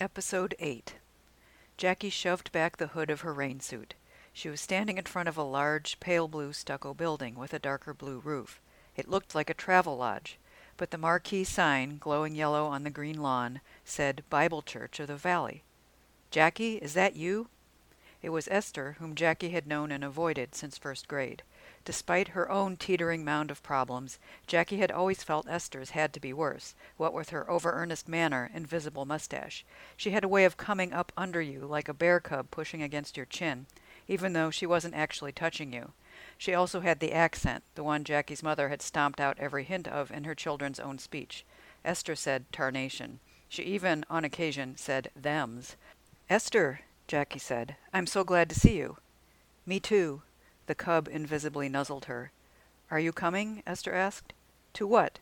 Episode 8 Jackie shoved back the hood of her rain suit. She was standing in front of a large, pale blue stucco building with a darker blue roof. It looked like a travel lodge, but the marquee sign, glowing yellow on the green lawn, said Bible Church of the Valley. Jackie, is that you? It was Esther, whom Jackie had known and avoided since first grade. Despite her own teetering mound of problems, Jackie had always felt Esther's had to be worse, what with her over earnest manner and visible mustache. She had a way of coming up under you like a bear cub pushing against your chin, even though she wasn't actually touching you. She also had the accent, the one Jackie's mother had stomped out every hint of in her children's own speech. Esther said tarnation. She even, on occasion, said thems. Esther, Jackie said, I'm so glad to see you. Me too, the cub invisibly nuzzled her. Are you coming? Esther asked. To what?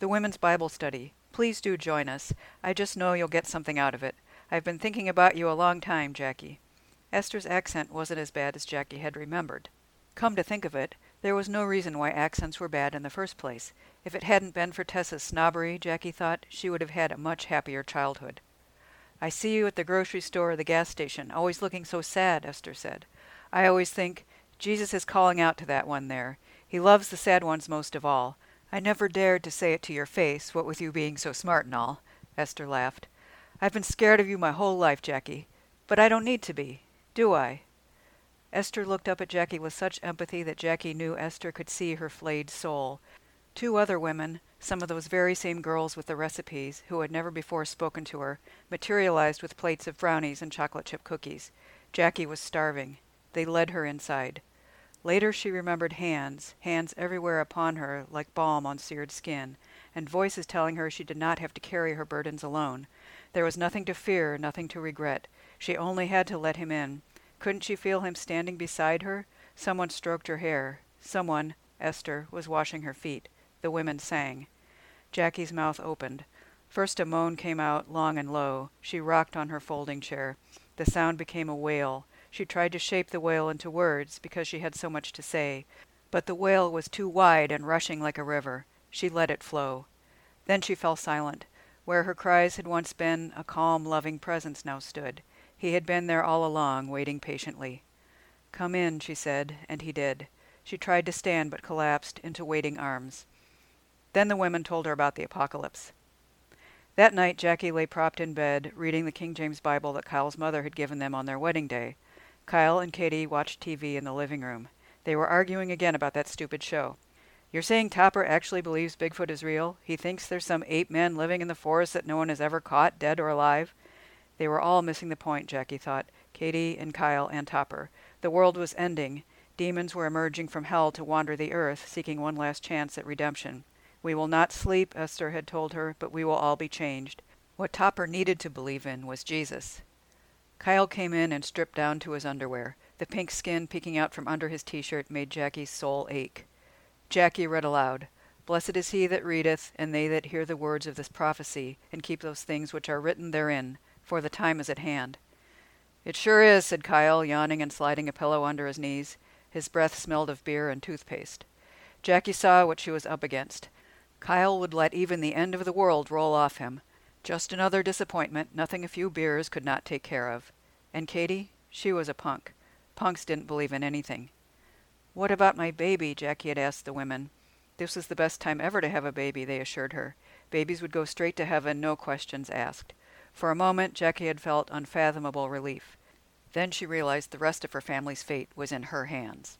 The women's Bible study. Please do join us. I just know you'll get something out of it. I've been thinking about you a long time, Jackie. Esther's accent wasn't as bad as Jackie had remembered. Come to think of it, there was no reason why accents were bad in the first place. If it hadn't been for Tessa's snobbery, Jackie thought, she would have had a much happier childhood. I see you at the grocery store or the gas station, always looking so sad, Esther said. I always think, Jesus is calling out to that one there. He loves the sad ones most of all. I never dared to say it to your face, what with you being so smart and all. Esther laughed. I've been scared of you my whole life, Jackie. But I don't need to be. Do I? Esther looked up at Jackie with such empathy that Jackie knew Esther could see her flayed soul. Two other women, some of those very same girls with the recipes, who had never before spoken to her, materialized with plates of brownies and chocolate chip cookies. Jackie was starving. They led her inside. Later she remembered hands, hands everywhere upon her like balm on seared skin, and voices telling her she did not have to carry her burdens alone. There was nothing to fear, nothing to regret. She only had to let him in. Couldn't she feel him standing beside her? Someone stroked her hair. Someone, Esther, was washing her feet. The women sang. Jackie's mouth opened. First a moan came out, long and low. She rocked on her folding chair. The sound became a wail. She tried to shape the wail into words, because she had so much to say, but the wail was too wide and rushing like a river. She let it flow. Then she fell silent. Where her cries had once been, a calm, loving presence now stood. He had been there all along, waiting patiently. Come in, she said, and he did. She tried to stand, but collapsed into waiting arms. Then the women told her about the apocalypse. That night, Jackie lay propped in bed, reading the King James Bible that Kyle's mother had given them on their wedding day. Kyle and Katie watched TV in the living room. They were arguing again about that stupid show. You're saying Topper actually believes Bigfoot is real? He thinks there's some ape man living in the forest that no one has ever caught, dead or alive? They were all missing the point, Jackie thought. Katie and Kyle and Topper. The world was ending. Demons were emerging from hell to wander the earth, seeking one last chance at redemption. We will not sleep, Esther had told her, but we will all be changed. What Topper needed to believe in was Jesus. Kyle came in and stripped down to his underwear. The pink skin peeking out from under his t shirt made Jackie's soul ache. Jackie read aloud Blessed is he that readeth, and they that hear the words of this prophecy, and keep those things which are written therein, for the time is at hand. It sure is, said Kyle, yawning and sliding a pillow under his knees. His breath smelled of beer and toothpaste. Jackie saw what she was up against. Kyle would let even the end of the world roll off him. Just another disappointment, nothing a few beers could not take care of. And Katie? She was a punk. Punks didn't believe in anything. What about my baby? Jackie had asked the women. This was the best time ever to have a baby, they assured her. Babies would go straight to heaven, no questions asked. For a moment, Jackie had felt unfathomable relief. Then she realized the rest of her family's fate was in her hands.